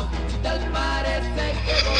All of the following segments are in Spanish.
Vamos, dale.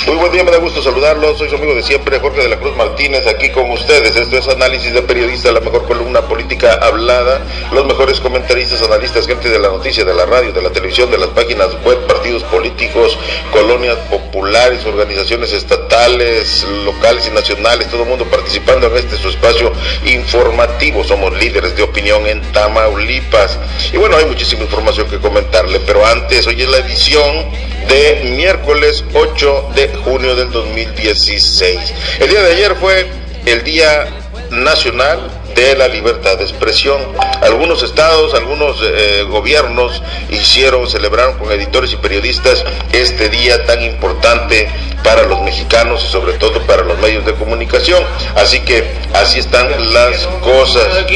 Muy buen día, me da gusto saludarlos. Soy su amigo de siempre, Jorge de la Cruz Martínez, aquí con ustedes. Esto es Análisis de Periodista, la mejor columna política hablada, los mejores comentaristas, analistas, gente de la noticia, de la radio, de la televisión, de las páginas web, partidos políticos, colonias populares, organizaciones estatales, locales y nacionales, todo el mundo participando en este su espacio informativo. Somos líderes de opinión en Tamaulipas. Y bueno, hay muchísima información que comentarle, pero antes, hoy es la edición de miércoles 8 de junio del 2016. El día de ayer fue el Día Nacional de la libertad de expresión. Algunos estados, algunos eh, gobiernos hicieron, celebraron con editores y periodistas este día tan importante para los mexicanos y sobre todo para los medios de comunicación. Así que así están las cosas.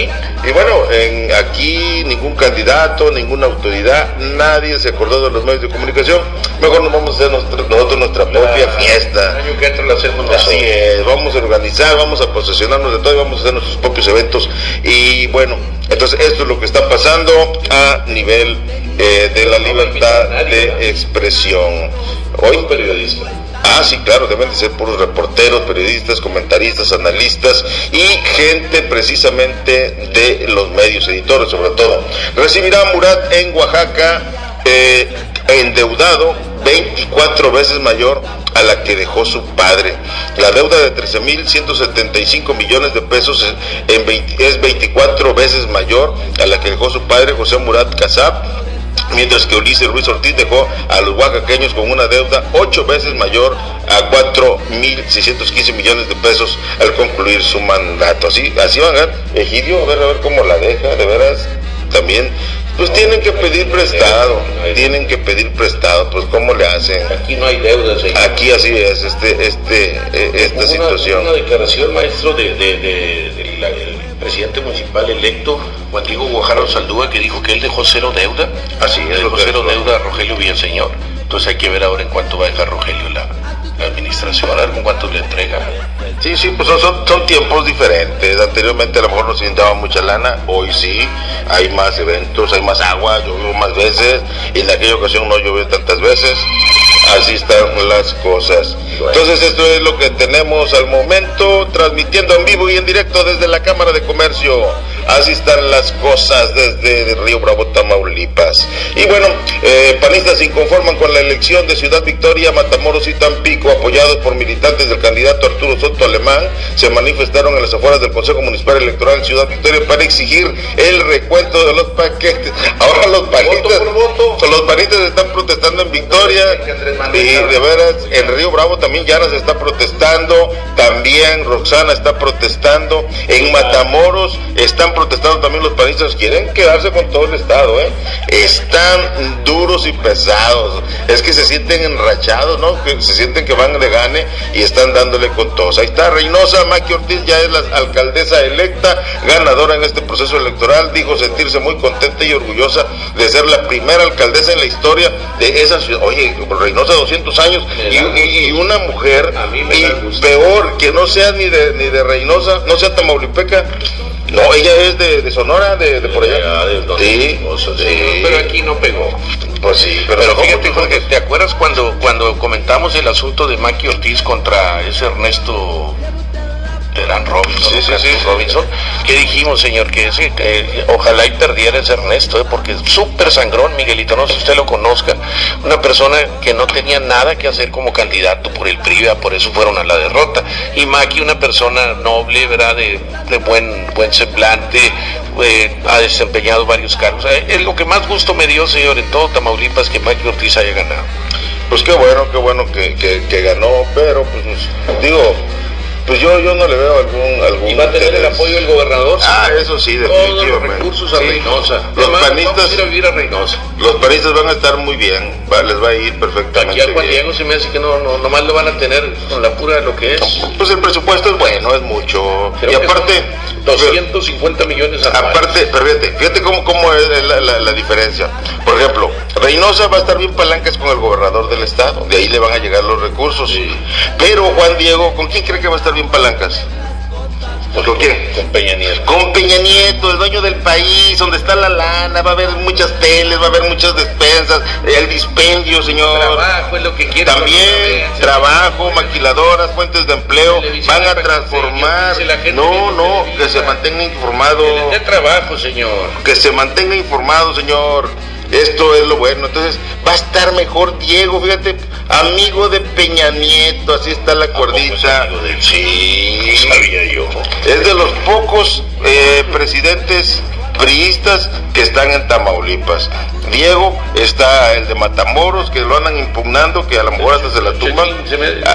Y bueno, en, aquí ningún candidato, ninguna autoridad, nadie se acordó de los medios de comunicación. Mejor nos vamos a hacer nosotros nuestra propia fiesta. Así es, vamos a organizar, vamos a posesionarnos de todo y vamos a hacer nuestros propios eventos. Y bueno, entonces esto es lo que está pasando a nivel eh, de la libertad de expresión. Hoy periodista. Ah, sí, claro, deben de ser puros reporteros, periodistas, comentaristas, analistas y gente precisamente de los medios editores, sobre todo. Recibirá Murat en Oaxaca eh, endeudado 24 veces mayor a la que dejó su padre. La deuda de 13.175 millones de pesos es 24 veces mayor a la que dejó su padre José Murat Casab mientras que Ulises Ruiz Ortiz dejó a los oaxaqueños con una deuda ocho veces mayor a 4.615 millones de pesos al concluir su mandato. Así, así van a ver, Egidio, a ver, a ver cómo la deja, de veras, también. Pues tienen que pedir prestado, tienen que pedir prestado, pues cómo le hacen. Aquí no hay deudas. Aquí así es, este, este, eh, esta situación. Una declaración, maestro, de, de, de, la, presidente municipal electo, Juan Diego Guajardo Saldúa, que dijo que él dejó cero deuda. Así es. Dejó cero deuda a Rogelio Villaseñor. Entonces hay que ver ahora en cuánto va a dejar Rogelio la, la administración, a ver con cuánto le entrega. Sí, sí, pues son, son tiempos diferentes. Anteriormente a lo mejor no se daba mucha lana, hoy sí, hay más eventos, hay más agua, llovió más veces, y en aquella ocasión no llovió tantas veces. Así están las cosas. Entonces esto es lo que tenemos al momento, transmitiendo en vivo y en directo desde la Cámara de Comercio. Así están las cosas desde Río Bravo, Tamaulipas. Y bueno, eh, panistas se inconforman con la elección de Ciudad Victoria, Matamoros y Tampico, apoyados por militantes del candidato Arturo Soto Alemán, se manifestaron en las afueras del Consejo Municipal Electoral de Ciudad Victoria para exigir el recuento de los paquetes. Ahora los panistas, los panistas están protestando en Victoria y de veras en Río Bravo también se está protestando, también Roxana está protestando, en Matamoros están protestando también los panistas, quieren quedarse con todo el estado, ¿eh? Están duros y pesados, es que se sienten enrachados, ¿no? Que se sienten que van de gane y están dándole con todos. Ahí está Reynosa, Maqui Ortiz ya es la alcaldesa electa, ganadora en este proceso electoral, dijo sentirse muy contenta y orgullosa de ser la primera alcaldesa en la historia de esa ciudad. Oye, Reynosa 200 años y, y, y una mujer y peor que no sea ni de ni de Reynosa, no sea tamaulipeca. No, ella es de, de Sonora, de, de por allá. De, sí, sí, pero aquí no pegó. Pues sí, pero, pero fíjate, Jorge, ¿te acuerdas cuando, cuando comentamos el asunto de Maki Ortiz contra ese Ernesto Terán Robinson, sí, sí, sí, Robinson, ¿qué dijimos, señor? Que, ese, que ojalá y perdiera ese Ernesto, ¿eh? porque es súper sangrón, Miguelito, no sé si usted lo conozca, una persona que no tenía nada que hacer como candidato por el PRI, por eso fueron a la derrota. Y Maki, una persona noble, ¿verdad? De, de buen, buen semblante, eh, ha desempeñado varios cargos. Eh, es lo que más gusto me dio, señor, en todo Tamaulipas, que Maki Ortiz haya ganado. Pues qué bueno, qué bueno que, que, que ganó, pero pues digo, pues yo, yo no le veo algún, algún y va a tener interés. el apoyo del gobernador ah eso sí todos definitivamente los recursos a Sí. Reynosa los Además, panistas vamos a ir a vivir a Reynosa los panistas van a estar muy bien va- les va a ir perfectamente aquí a Juan. Diego se me hace que no, no nomás lo van a tener con la pura de lo que es pues el presupuesto es bueno es mucho Creo y aparte son 250 millones anuales. Aparte, pero fíjate, fíjate cómo, cómo es la, la- la diferencia. Por ejemplo, Reynosa va a estar bien palancas con el gobernador del estado, de ahí le van a llegar los recursos. Pero Juan Diego, ¿con quién cree que va a estar bien palancas? ¿Con quién? Con Peña Nieto. Con Peña Nieto, el dueño del país, donde está la lana, va a haber muchas teles, va a haber muchas despensas, el dispendio, señor. Trabajo es lo que quiere. También trabajo, maquiladoras, fuentes de empleo, van a transformar. No, no, que se mantenga informado. Que trabajo, señor. Que se mantenga informado, señor. Esto es lo bueno. Entonces, va a estar mejor Diego, fíjate, amigo de Peña Nieto, así está la cuerdita. Sí, sabía yo. Es de los pocos eh, presidentes priistas que están en Tamaulipas. Diego, está el de Matamoros, que lo andan impugnando, que a lo mejor hasta se la tumban.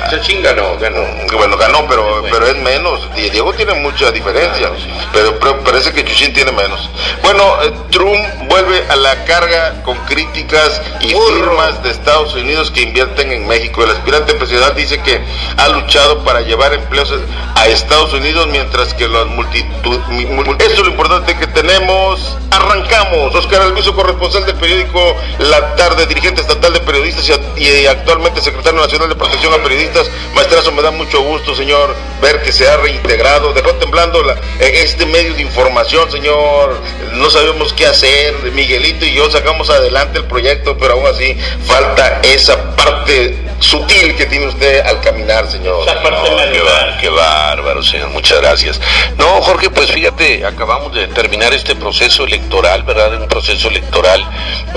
Chachín ganó, ganó. Bueno, ganó, pero, pero es menos. Diego tiene mucha diferencia, pero, parece que Chuchín tiene menos. Bueno, eh, Trump vuelve a la carga con críticas y firmas de Estados Unidos que invierten en México. El aspirante presidencial dice que ha luchado para llevar empleos a Estados Unidos, mientras que los multitud... Eso es lo importante que tenemos. Arrancamos. Oscar Alviso, corresponsal del periódico La Tarde, dirigente estatal de periodistas y, actualmente secretario nacional de protección a periodistas. Maestrazo, me da mucho gusto, señor, ver que se ha reintegrado. Dejó temblando la, este medio de información, señor. No sabemos qué hacer. Miguelito y yo sacamos adelante el proyecto, pero aún así falta esa parte sutil que tiene usted al caminar, señor. qué, bárbaro, señor. Muchas gracias. No, Jorge, pues fíjate, acabamos de terminar este proceso electoral, ¿verdad? Un proceso electoral,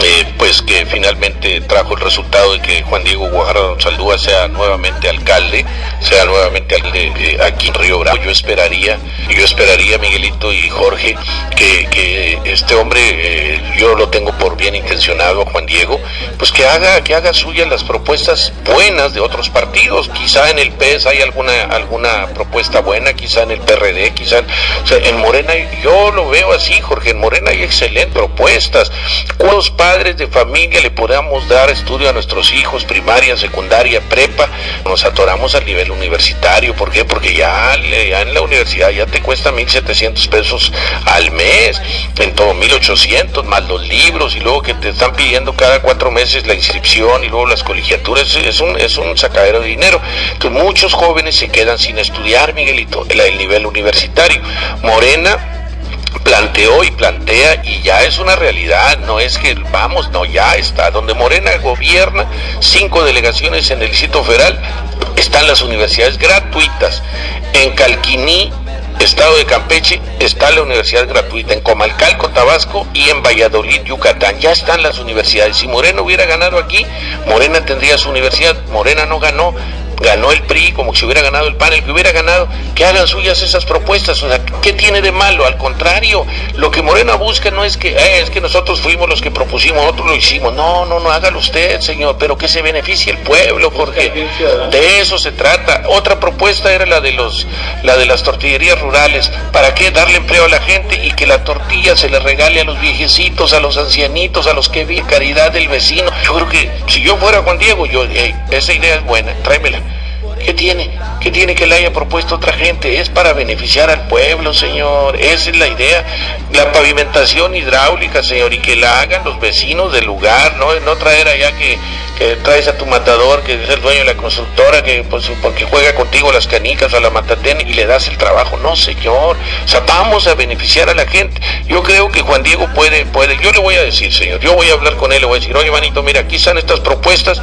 eh, pues que finalmente trajo el resultado de que Juan Diego Guajardo Saldúa sea nuevamente alcalde, sea nuevamente alcalde eh, aquí en Río Bravo. Yo esperaría, yo esperaría, Miguelito y Jorge, que, que este hombre, eh, yo lo tengo por bien intencionado, Juan Diego, pues que haga, que haga suyas las propuestas buenas de otros partidos. Quizá en el PES hay alguna, alguna propuesta buena, quizá en el PRD, quizá en Morena, yo lo veo así, Jorge, en Morena hay excelentes propuestas. ¿Cuántos padres de familia le podamos dar estudio a nuestros hijos, primaria, secundaria, prepa? Nos atoramos al nivel universitario, ¿por qué? Porque ya, ya en la universidad ya te cuesta 1.700 pesos al mes, en todo 1.800, más los libros, y luego que te están pidiendo cada cuatro meses la inscripción y luego las colegiaturas, es un, es un sacadero de dinero. Entonces muchos jóvenes se quedan sin estudiar, Miguelito, el, el nivel universitario. Morena planteó y plantea y ya es una realidad, no es que vamos, no, ya está. Donde Morena gobierna, cinco delegaciones en el Distrito Federal, están las universidades gratuitas. En Calquiní, Estado de Campeche, está la universidad gratuita. En Comalcalco, Tabasco y en Valladolid, Yucatán. Ya están las universidades. Si Morena hubiera ganado aquí, Morena tendría su universidad. Morena no ganó ganó el PRI como si hubiera ganado el PAN, el que hubiera ganado, que hagan suyas esas propuestas. O sea, ¿qué tiene de malo? Al contrario, lo que Morena busca no es que, eh, es que nosotros fuimos los que propusimos, nosotros lo hicimos. No, no, no, hágalo usted, señor, pero que se beneficie el pueblo, Jorge. De eso se trata. Otra propuesta era la de los, la de las tortillerías rurales. ¿Para qué? Darle empleo a la gente y que la tortilla se le regale a los viejecitos, a los ancianitos, a los que viven caridad del vecino. Yo creo que si yo fuera Juan Diego, yo, esa idea es buena, tráemela. ¿Qué tiene? ¿Qué tiene que le haya propuesto otra gente? Es para beneficiar al pueblo, señor. Esa es la idea. La pavimentación hidráulica, señor, y que la hagan los vecinos del lugar, no, no traer allá que, traes a tu matador, que es el dueño de la constructora, que pues, porque juega contigo las canicas o a la matatén y le das el trabajo. No, señor. O sea, vamos a beneficiar a la gente. Yo creo que Juan Diego puede, puede. Yo le voy a decir, señor, yo voy a hablar con él, le voy a decir, oye, manito, mira, aquí están estas propuestas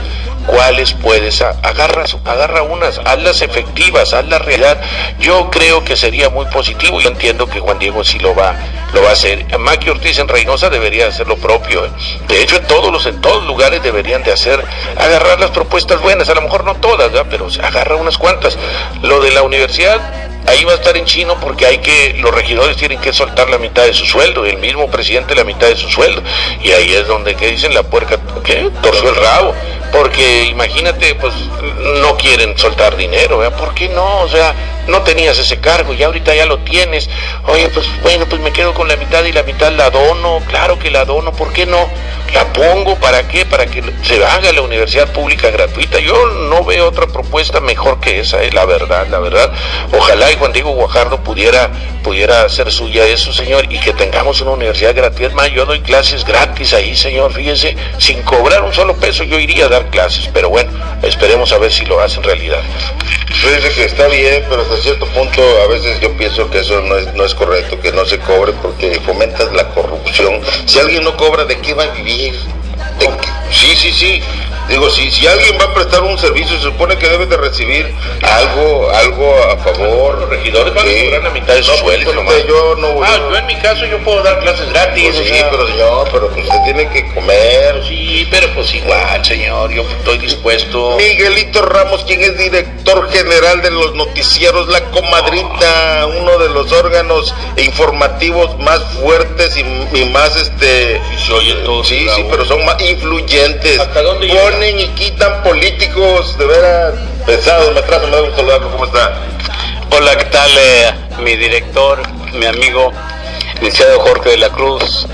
cuáles puedes, agarra, agarra unas, hazlas efectivas, hazlas realidad. Yo creo que sería muy positivo y entiendo que Juan Diego sí lo va, lo va a hacer. Maki Ortiz en Reynosa debería hacer lo propio. ¿eh? De hecho, en todos los, en todos lugares deberían de hacer, agarrar las propuestas buenas, a lo mejor no todas, pero agarra unas cuantas. Lo de la universidad, ahí va a estar en chino porque hay que, los regidores tienen que soltar la mitad de su sueldo, el mismo presidente la mitad de su sueldo. Y ahí es donde, ¿qué dicen? La puerca, ¿qué? Torció el rabo. Porque imagínate, pues no quieren soltar dinero. ¿Por qué no? O sea, no tenías ese cargo y ahorita ya lo tienes. Oye, pues bueno, pues me quedo con la mitad y la mitad la dono. Claro que la dono, ¿por qué no? La pongo, ¿para qué? Para que se haga la universidad pública gratuita. Yo no veo otra propuesta mejor que esa, ¿eh? la verdad, la verdad. Ojalá y Juan Diego Guajardo pudiera, pudiera hacer suya eso, señor, y que tengamos una universidad gratuita. Yo doy clases gratis ahí, señor, fíjese, sin cobrar un solo peso yo iría a dar clases, pero bueno, esperemos a ver si lo hacen realidad. Dice que está bien, pero hasta hasta cierto punto a veces yo pienso que eso no es, no es correcto, que no se cobre porque fomentas la corrupción. Si alguien no cobra, ¿de qué va a vivir? Sí, sí, sí. Digo, si, si alguien va a prestar un servicio, se supone que debe de recibir algo algo a favor. Los regidores van a cobrar la mitad de su no, sueldo pues, nomás. Yo no, Ah, yo- yo en mi caso yo puedo dar clases gratis. pues o sí, sea, pero señor, pero pues usted tiene que comer. Sí, pero pues igual, señor, yo estoy dispuesto. Miguelito Ramos, quien es director general de los noticieros La Comadrita, uno de los órganos informativos más fuertes y, y más este Sí, oye sí, pero son más influyentes. ¿Hasta dónde llega? Ponen y quitan políticos de veras pesados. Me trazo, me da un saludarlo, ¿cómo está? Hola, ¿qué tal? eh, mi director, mi amigo, licenciado Jorge de la Cruz.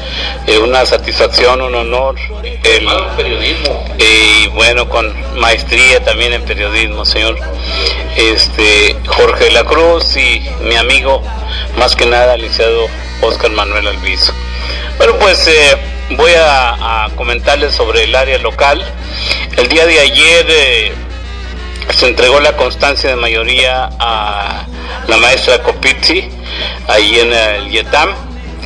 Eh, una satisfacción, un honor. El, periodismo. y bueno, con maestría también en periodismo, señor. Este, Jorge de la Cruz y mi amigo, más que nada, licenciado Oscar Manuel Alviso. Bueno, pues eh, voy a, comentarles sobre el área local. El día de ayer eh, se entregó la constancia de mayoría a la maestra Copizzi, ahí en el Yetam,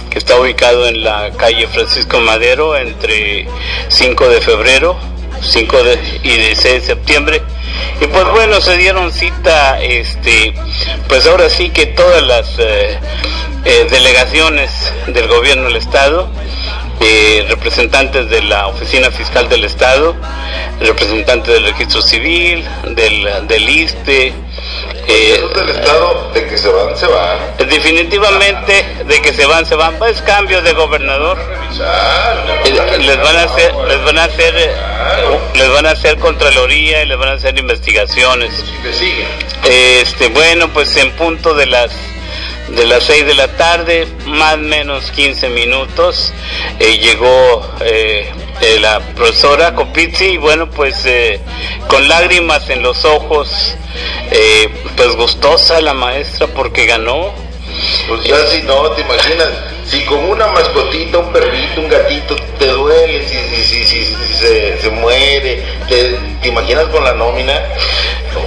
que está ubicado en la calle Francisco Madero, entre 5 de febrero 5 de, y 16 de septiembre. Y pues bueno, se dieron cita, este, pues ahora sí que todas las eh, eh, delegaciones del gobierno del Estado, eh, representantes de la Oficina Fiscal del Estado, representantes del Registro Civil, del, del ISTE, eh, del Estado, de que se van, se van. definitivamente de que se van, se van, pues cambio de gobernador. Eh, les van a hacer les van a hacer les van a hacer contraloría y les van a hacer investigaciones este bueno pues en punto de las de las 6 de la tarde más o menos 15 minutos eh, llegó eh, la profesora Copizzi y bueno pues eh, con lágrimas en los ojos pues gustosa la maestra porque ganó Pues ya si no, te imaginas, si con una mascotita, un perrito, un gatito, te duele, si, si, si, si- se, se muere, te, te imaginas con la nómina,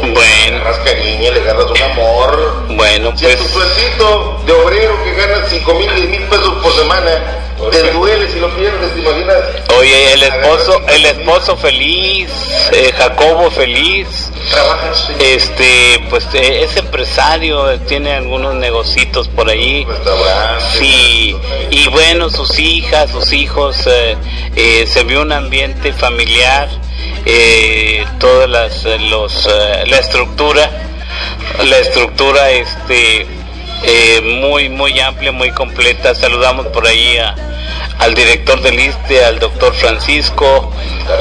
le bueno agarras cariño, le agarras un amor. bueno Si a pues tu sueldito de obrero que ganas 5 mil, 10 mil pesos por semana, te duele si lo pierdes, te imaginas. Oye, el esposo, el esposo feliz, eh, Jacobo feliz, este, pues eh, es empresario, tiene algunos negocitos por ahí. Sí, y bueno, sus hijas, sus hijos, eh, se vio un ambiente familiar, todas las, los, la estructura, la estructura, este, muy, muy amplia, muy completa. Saludamos por ahí a, al director del ISTE, al doctor Francisco,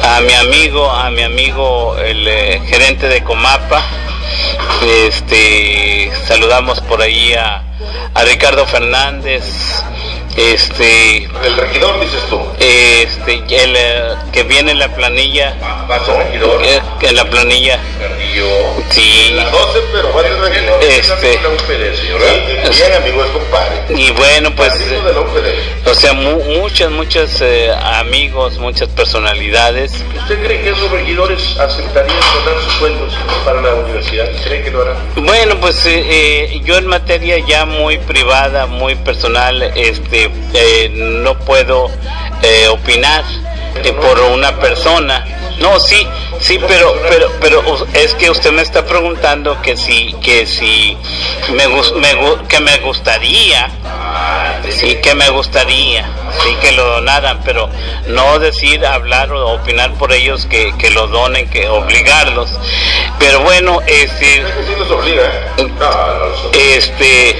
a mi amigo, a mi amigo, el eh, gerente de Comapa. Este, saludamos por ahí a, a Ricardo Fernández, este, El regidor, dices tú. este, el eh, que viene en la planilla, Vas a regidor. eh, en la planilla, Carrillo. sí, Las 12, pero va a ser regidor. Este. Bien, amigo, es compadre. y bueno, pues, o sea, mu- muchos eh, amigos, muchas personalidades, ¿Usted cree que esos regidores aceptarían donar sus sueldos para la universidad? ¿Cree que lo harán? Bueno, pues eh, eh, yo en materia ya muy privada, muy personal, este, eh, no puedo eh, opinar por una persona. No, sí, sí, pero, pero, pero es que usted me está preguntando que si, que si me, me que me gustaría, sí, que me gustaría, sí, que lo donaran, pero no decir, hablar o opinar por ellos que, que lo donen, que obligarlos. Pero bueno, este, este,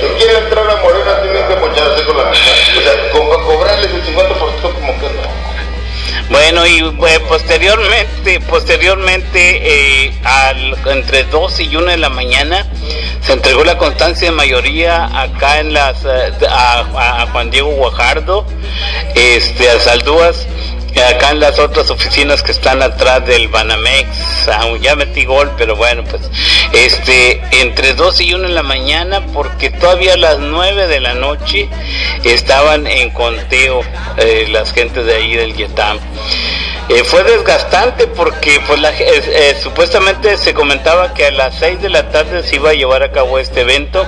que quiere entrar a Morena tiene que mocharse con la. O sea, cobrarles el 50% como que no. Bueno, y eh, posteriormente, posteriormente, eh, al, entre 12 y 1 de la mañana, se entregó la constancia de mayoría acá en las, eh, a, Juan Diego Guajardo, este, a Saldúas, acá en las otras oficinas que están atrás del Banamex, aún ya metí gol, pero bueno, pues, este, entre 12 y 1 de la mañana, porque todavía a las 9 de la noche estaban en conteo eh, las gentes de ahí del Yetam. Eh, fue desgastante porque pues la, eh, supuestamente se comentaba que a las 6 de la tarde se iba a llevar a cabo este evento,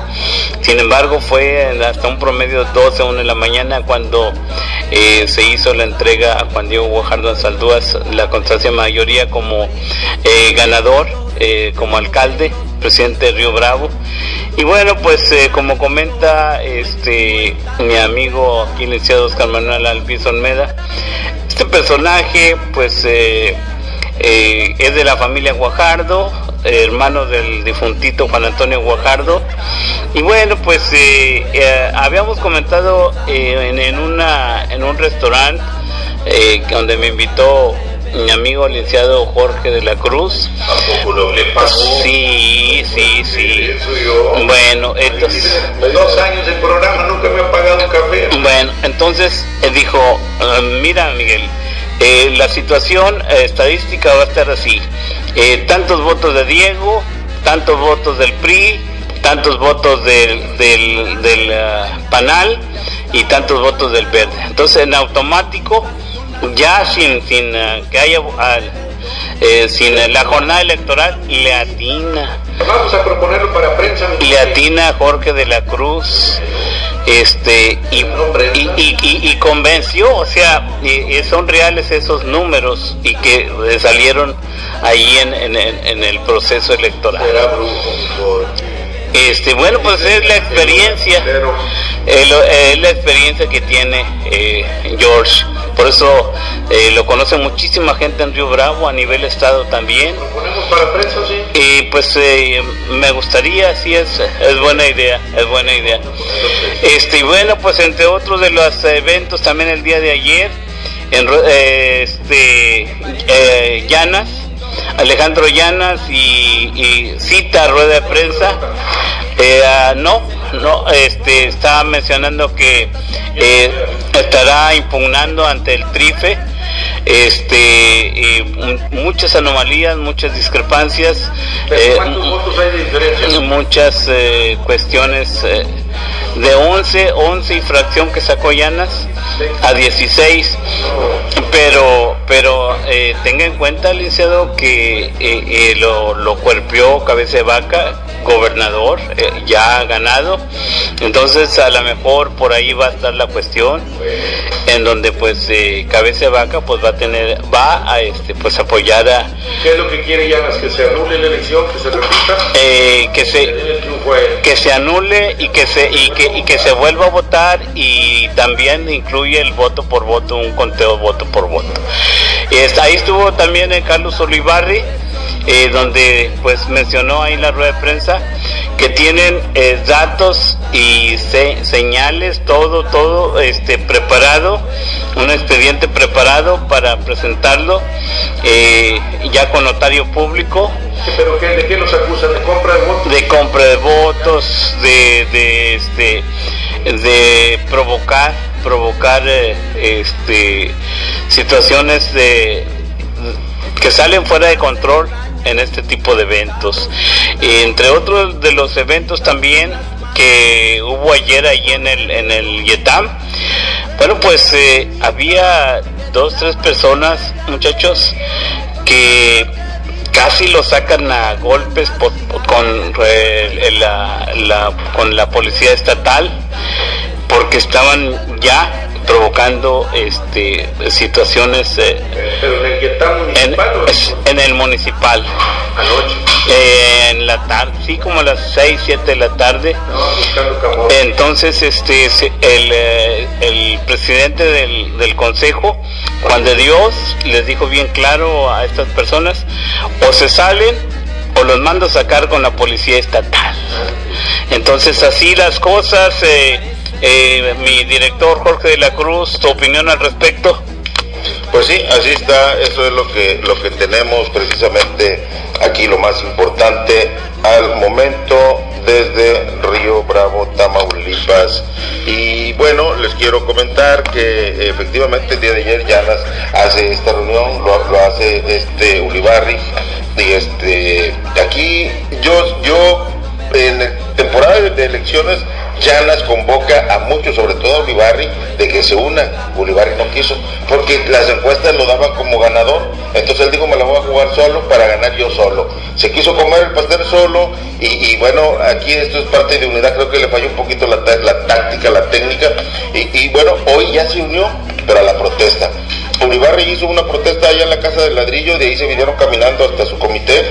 sin embargo fue hasta un promedio 12 1 de la mañana cuando eh, se hizo la entrega a Juan Diego Guajardo Saldúas la constancia mayoría como ganador, como alcalde, presidente de Río Bravo. Y bueno, pues como comenta este mi amigo aquí licenciado Oscar Manuel Alpiz Olmeda, este personaje, pues, eh, eh, es de la familia Guajardo, hermano del difuntito Juan Antonio Guajardo. Y bueno, pues eh, habíamos comentado en, en un restaurante donde me invitó mi amigo licenciado Jorge de la Cruz. Sí, sí, sí. Bueno, entonces... Dos años el programa, nunca me ha pagado un café. Bueno, entonces dijo, ah, mira Miguel, eh, la situación eh, estadística va a estar así. Eh, tantos votos de Diego, tantos votos del PRI, tantos votos del, del, ah, PANAL y tantos votos del Verde. Entonces en automático, ya sin, sin ah, que haya... sin la jornada electoral le atina. Vamos a proponerlo para prensa. Le atina Jorge de la Cruz este y, y, convenció, o sea, son reales esos números y que salieron ahí en, en, el proceso electoral. Este, bueno, pues es la experiencia, es la experiencia que tiene eh, George. Por eso eh, lo conoce muchísima gente en Río Bravo, a nivel estado también. ¿Lo ponemos para prensa, sí? Y pues eh, me gustaría, sí, es, es buena idea, es buena idea. Este, y bueno, pues entre otros de los eventos también el día de ayer, en, este, Llanas, Alejandro Llanas y, cita rueda de prensa. Eh, ah, no, no, este, estaba mencionando que eh, estará impugnando ante el TRIFE este muchas anomalías, muchas discrepancias, eh, muchas cuestiones de 11, 11 infracción que sacó Llanas a 16, pero pero tenga en cuenta, licenciado, que lo, lo cuerpió cabeza de vaca gobernador, eh, ya ha ganado. Entonces a lo mejor por ahí va a estar la cuestión, en donde pues eh, Cabeza de Vaca pues va a tener, va a este pues apoyar a... ¿Qué es lo que quiere Llanas? ¿Que se anule la elección? ¿Que se repita? Eh, que se que se anule y que se y que, y que se vuelva a votar y también incluye el voto por voto, un conteo voto por voto. Y ahí estuvo también Carlos Olivarri, eh, donde pues mencionó ahí la rueda de prensa que tienen eh, datos y señales, todo, todo este, preparado, un expediente preparado para presentarlo eh, ya con notario público. ¿Pero qué, de qué los acusan? ¿De compra de votos? De compra de votos, de, de, este, de provocar, provocar este, situaciones de que salen fuera de control en este tipo de eventos. entre otros de los eventos también que hubo ayer ahí en el, en el Yetam, bueno, pues eh, había dos, tres personas, muchachos, que casi lo sacan a golpes con, eh, la, con la policía estatal porque estaban ya provocando este situaciones eh, pero en el en, el municipal. Anoche eh, en la tarde sí como a las 6 7 de la tarde. Entonces este el, eh, el presidente del, del consejo Juan de Dios les dijo bien claro a estas personas o se salen o los mando a sacar con la policía estatal. Entonces así las cosas eh, eh, mi director Jorge de la Cruz, tu opinión al respecto. Pues sí, así está, eso es lo que, lo que tenemos precisamente aquí, lo más importante al momento desde Río Bravo, Tamaulipas. Y bueno, les quiero comentar que efectivamente el día de ayer Llanas hace esta reunión, lo, hace este Ulibarri, y este aquí yo, yo en temporada de elecciones Llanas convoca a muchos, sobre todo a Ulibarri, de que se unan. Ulibarri no quiso, porque las encuestas lo daban como ganador. Entonces él dijo, me la voy a jugar solo para ganar yo solo. Se quiso comer el pastel solo y, bueno, aquí esto es parte de unidad, creo que le falló un poquito la, la táctica, la técnica. Y, y bueno, hoy ya se unió, pero a la protesta. Ulibarri hizo una protesta allá en la casa del ladrillo, de ahí se vinieron caminando hasta su comité.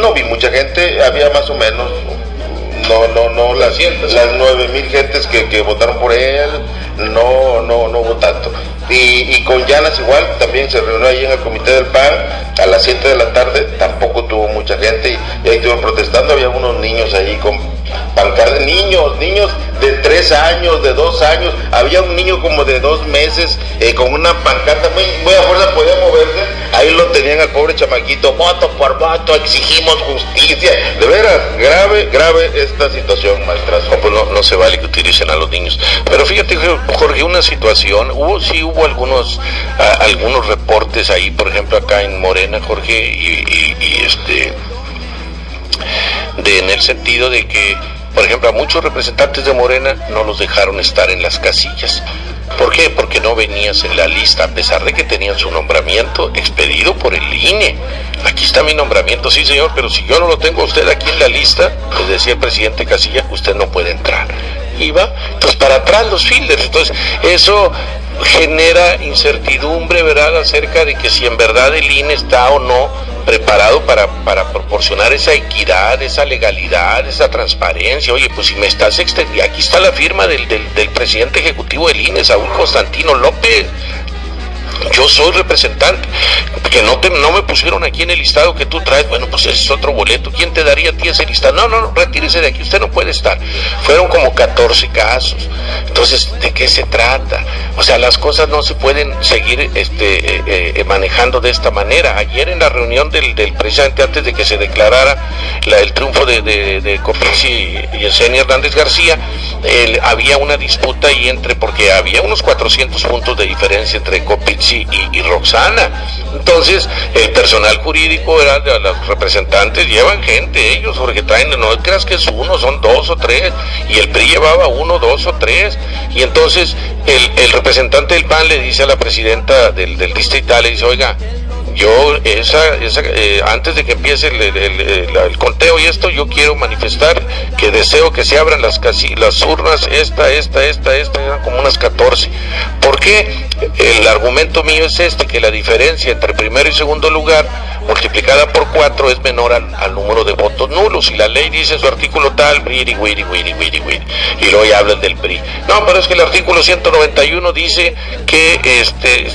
No vi mucha gente, había más o menos no, no, no, las, las nueve mil gentes que, que, votaron por él, no, no, no hubo tanto. Y, con Llanas igual, también se reunió ahí en el comité del PAN a las 7 de la tarde, tampoco tuvo mucha gente y, ahí estuvieron protestando, había unos niños ahí con pancartas, niños, niños de tres años, de dos años, había un niño como de dos meses eh, con una pancarta muy, muy a fuerza, podía moverse, ahí lo tenían al pobre chamaquito, voto por voto, exigimos justicia, de veras, grave, grave esta situación, maestras. No, pues no, no, se vale que utilicen a los niños. Pero fíjate, Jorge, una situación, hubo, sí hubo algunos, algunos reportes ahí, por ejemplo, acá en Morena, Jorge, y este, de, en el sentido de que por ejemplo, a muchos representantes de Morena no los dejaron estar en las casillas. ¿Por qué? Porque no venías en la lista, a pesar de que tenían su nombramiento expedido por el INE. Aquí está mi nombramiento, sí señor, pero si yo no lo tengo usted aquí en la lista, les decía el presidente Casilla, usted no puede entrar. Iba, pues para atrás los fielders. Entonces, eso genera incertidumbre, ¿verdad?, acerca de que si en verdad el INE está o no preparado para, para proporcionar esa equidad, esa legalidad, esa transparencia. Oye, pues si me estás extendiendo, aquí está la firma del, del, del presidente ejecutivo del INE, Saúl Constantino López yo soy representante, que no, te, no me pusieron aquí en el listado que tú traes, bueno, pues ese es otro boleto, ¿quién te daría a ti ese listado? No, no, retírese de aquí, usted no puede estar. Fueron como 14 casos. Entonces, ¿de qué se trata? O sea, las cosas no se pueden seguir este, eh, eh, manejando de esta manera. Ayer en la reunión del, del presidente, antes de que se declarara la, el triunfo de, de, de y, y Hernández García, había una disputa ahí entre, porque había unos 400 puntos de diferencia entre Y, Roxana. Entonces, el personal jurídico era de los representantes, llevan gente ellos, porque traen, no creas que es uno, son dos o tres, y el PRI llevaba uno, dos o tres, y entonces el, el representante del PAN le dice a la presidenta del, del distrital, le dice, oiga, yo esa, esa eh, antes de que empiece el, el, el, el, conteo y esto yo quiero manifestar que deseo que se abran las casi las urnas esta esta esta esta eran como unas 14 ¿por qué? el argumento mío es este que la diferencia entre primero y segundo lugar multiplicada por 4 es menor al, al, número de votos nulos. Y la ley dice en su artículo tal wiri, wiri, wiri, wiri, wiri, y luego ya hablan del PRI. No pero es que el artículo 191 dice que este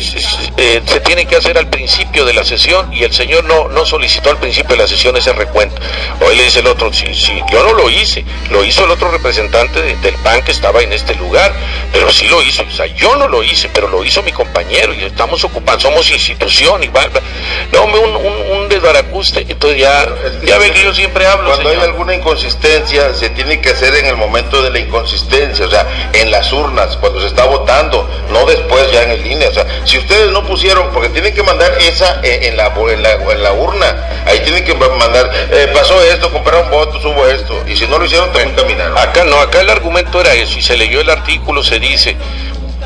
eh, se tiene que hacer al principio de la sesión y el señor no, no solicitó al principio de la sesión ese recuento. Hoy le dice el otro, si, si yo no lo hice, lo hizo el otro representante de, del PAN que estaba en este lugar, pero sí lo hizo, o sea, yo no lo hice, pero lo hizo mi compañero y estamos ocupando, somos institución y va, no, un, un, un desbaracuste, entonces ya, ya ve que yo siempre hablo. Cuando señor. hay alguna inconsistencia, se tiene que hacer en el momento de la inconsistencia, o sea, en las urnas, cuando se está votando, no después ya en el línea, o sea, si ustedes no pusieron, porque tienen que mandar esa en la, en la, en la urna. Ahí tienen que mandar, eh, pasó esto, compraron votos, hubo esto. Y si no lo hicieron, también caminaron. Acá no, acá el argumento era eso. Y se leyó el artículo, se dice,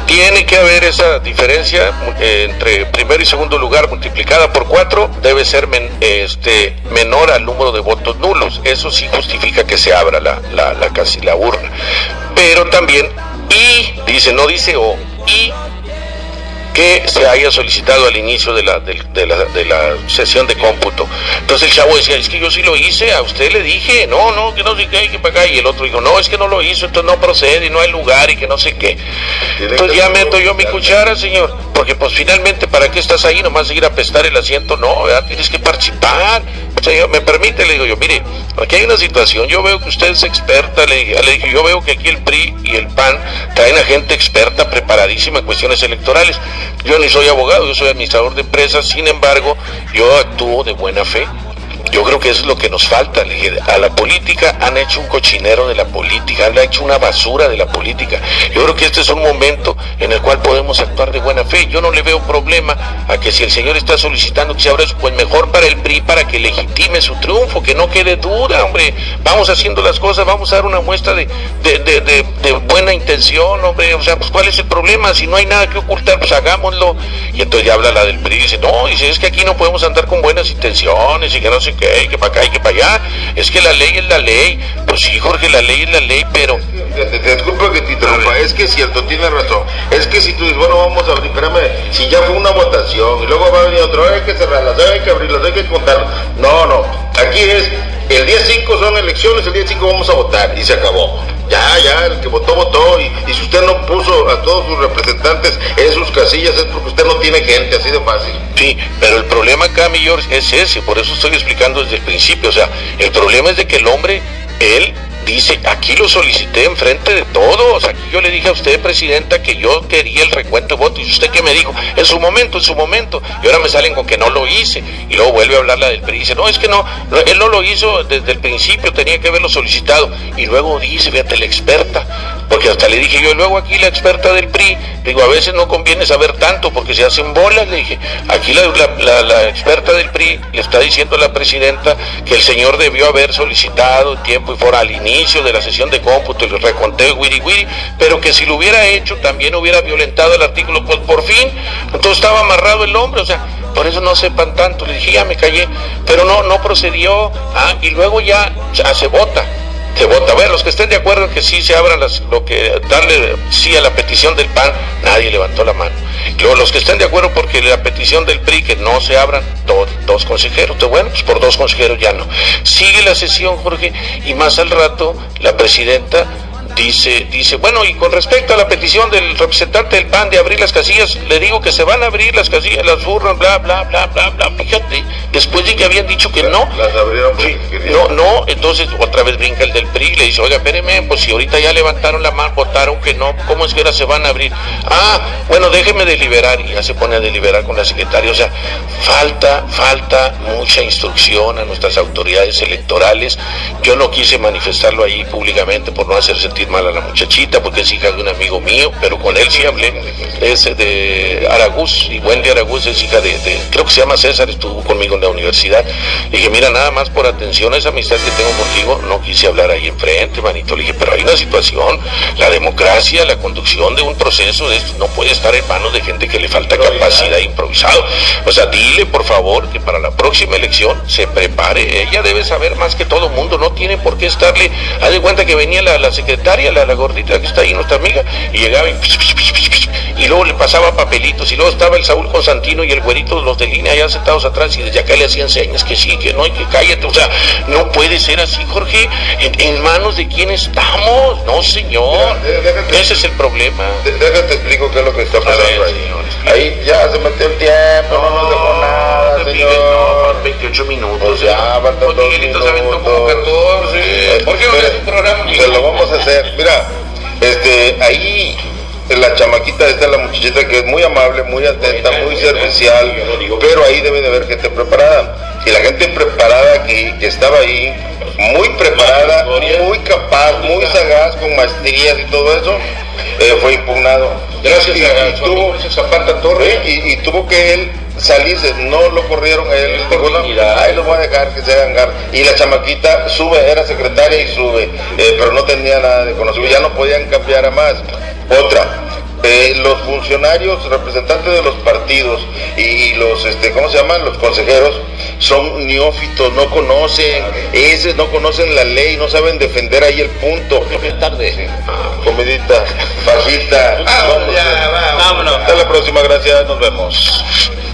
tiene que haber esa diferencia eh, entre primero y segundo lugar multiplicada por cuatro, debe ser men, este, menor al número de votos nulos. Eso sí justifica que se abra la, la, la, casi la urna. Pero también, y, dice, no dice o, y que se haya solicitado al inicio de la, de, de, la, de la sesión de cómputo. Entonces el chavo decía, es que yo sí lo hice, a usted le dije, no, no, que no sé qué, que pagar. Y el otro dijo, no, es que no lo hizo, entonces no procede y no hay lugar y que no sé qué. Entonces ya meto yo mi cuchara, señor, porque pues finalmente, ¿para qué estás ahí? Nomás ir a prestar el asiento, no, ¿verdad? tienes que participar. Señor, me permite, le digo yo, mire, aquí hay una situación, yo veo que usted es experta, le dije, le dije, yo veo que aquí el PRI y el PAN traen a gente experta, preparadísima en cuestiones electorales. Yo ni soy abogado, yo soy administrador de empresas, sin embargo, yo actúo de buena fe. Yo creo que eso es lo que nos falta. A la política han hecho un cochinero de la política, han hecho una basura de la política. Yo creo que este es un momento en el cual podemos actuar de buena fe. Yo no le veo problema a que si el señor está solicitando que se abra eso, pues mejor para el PRI, para que legitime su triunfo, que no quede duda, hombre. Vamos haciendo las cosas, vamos a dar una muestra de, buena intención, hombre. O sea, pues cuál es el problema, si no hay nada que ocultar, pues hagámoslo. Y entonces ya habla la del PRI y dice, no, dice, es que aquí no podemos andar con buenas intenciones y que no sé qué, y que para acá y que para allá. Es que la ley es la ley. Pues sí, Jorge, la ley es la ley, pero... Te, disculpa que te interrumpa, es que es cierto, tiene razón. Es que si tú dices, bueno, vamos a abrir, espérame, si ya fue una votación y luego va a venir otro, hay que cerrarlas, hay que abrirlas, hay que contarlas. No, no, aquí es, el día 5 son elecciones, el día 5 vamos a votar y se acabó. Ya, ya, el que votó, votó. Y, si usted no puso a todos sus representantes en sus casillas es porque usted no tiene gente, así de fácil. Sí, pero el problema acá, mi George, es ese. Por eso estoy explicando desde el principio. O sea, el problema es de que el hombre, él dice, aquí lo solicité enfrente de todos, aquí yo le dije a usted, presidenta, que yo quería el recuento de votos, y usted que me dijo, en su momento, en su momento, y ahora me salen con que no lo hice, y luego vuelve a hablar la del PRI, dice, no, es que no, él no lo hizo desde el principio, tenía que haberlo solicitado, y luego dice, fíjate, la experta, porque hasta le dije yo, luego aquí la experta del PRI, digo, a veces no conviene saber tanto porque se hacen bolas, le dije, aquí la, experta del PRI le está diciendo a la presidenta que el señor debió haber solicitado tiempo y al inicio de la sesión de cómputo el reconteo wiri wiri, pero que si lo hubiera hecho también hubiera violentado el artículo, pues por fin, entonces estaba amarrado el hombre, o sea, por eso no sepan tanto, le dije, ya me callé, pero no, no procedió, ah, y luego ya se vota se vota. Bueno, los que estén de acuerdo en que sí se abran las, lo que darle sí a la petición del PAN, nadie levantó la mano. Los que estén de acuerdo porque la petición del PRI que no se abran dos consejeros, bueno, pues por dos consejeros ya no. Sigue la sesión, Jorge, y más al rato la presidenta Dice, dice, bueno, y con respecto a la petición del representante del PAN de abrir las casillas, le digo que se van a abrir las casillas, las burras, bla, bla, bla, bla, bla. Fíjate, después de que habían dicho que no. Las abrieron No, no, entonces otra vez brinca el del PRI, le dice, oiga, espéreme, pues si ahorita ya levantaron la mano, votaron que no, ¿cómo es que ahora se van a abrir? Ah, bueno, déjeme deliberar, y ya se pone a deliberar con la secretaria. O sea, falta, falta mucha instrucción a nuestras autoridades electorales. Yo no quise manifestarlo ahí públicamente por no hacer mal a la muchachita porque es hija de un amigo mío, pero con él sí hablé, es de Aragús, y Wendy Aragús es hija de, creo que se llama César, estuvo conmigo en la universidad. Le dije, mira, nada más por atención a esa amistad que tengo contigo, no quise hablar ahí enfrente, manito. Le dije, pero hay una situación, la democracia, la conducción de un proceso de esto no puede estar en manos de gente que le falta capacidad improvisado. O sea, dile por favor que para la próxima elección se prepare. Ella debe saber más que todo mundo, no tiene por qué estarle. Haz de cuenta que venía la secretaria la, gordita que está ahí, nuestra amiga, y llegaba y, y luego le pasaba papelitos, y luego estaba el Saúl Constantino y el güerito, los de línea allá sentados atrás, y desde acá le hacían señas que sí, que no, y que cállate, o sea, no puede ser así, Jorge, en, manos de quién estamos, no señor, ese es el problema. Déjate explico qué es lo que está pasando ahí. Ahí ya se metió el tiempo, no, nos dejó nada, señor. 28 minutos. Pues ya, faltan dos minutos. como 14. ¿Por qué ahí la chamaquita esta, la muchachita que es muy amable, muy atenta, muy servicial, pero ahí debe de haber gente preparada. Y la gente preparada que, estaba ahí, muy preparada, muy capaz, muy sagaz, con maestrías y todo eso, eh, fue impugnado. Gracias y, a tuvo, Zapata Torre. y, tuvo que él salirse, no lo corrieron, él dijo, no, ahí lo voy a dejar que se hagan Y la chamaquita sube, era secretaria y sube, eh, pero no tenía nada de conocimiento, ya no podían cambiar a más. Otra, eh, los funcionarios, representantes de los partidos y los, este, ¿cómo se llaman? Los consejeros son neófitos, no conocen, ese no conocen la ley, no saben defender ahí el punto. tarde. Comidita, fajita. Vámonos. Hasta la próxima, gracias, nos vemos.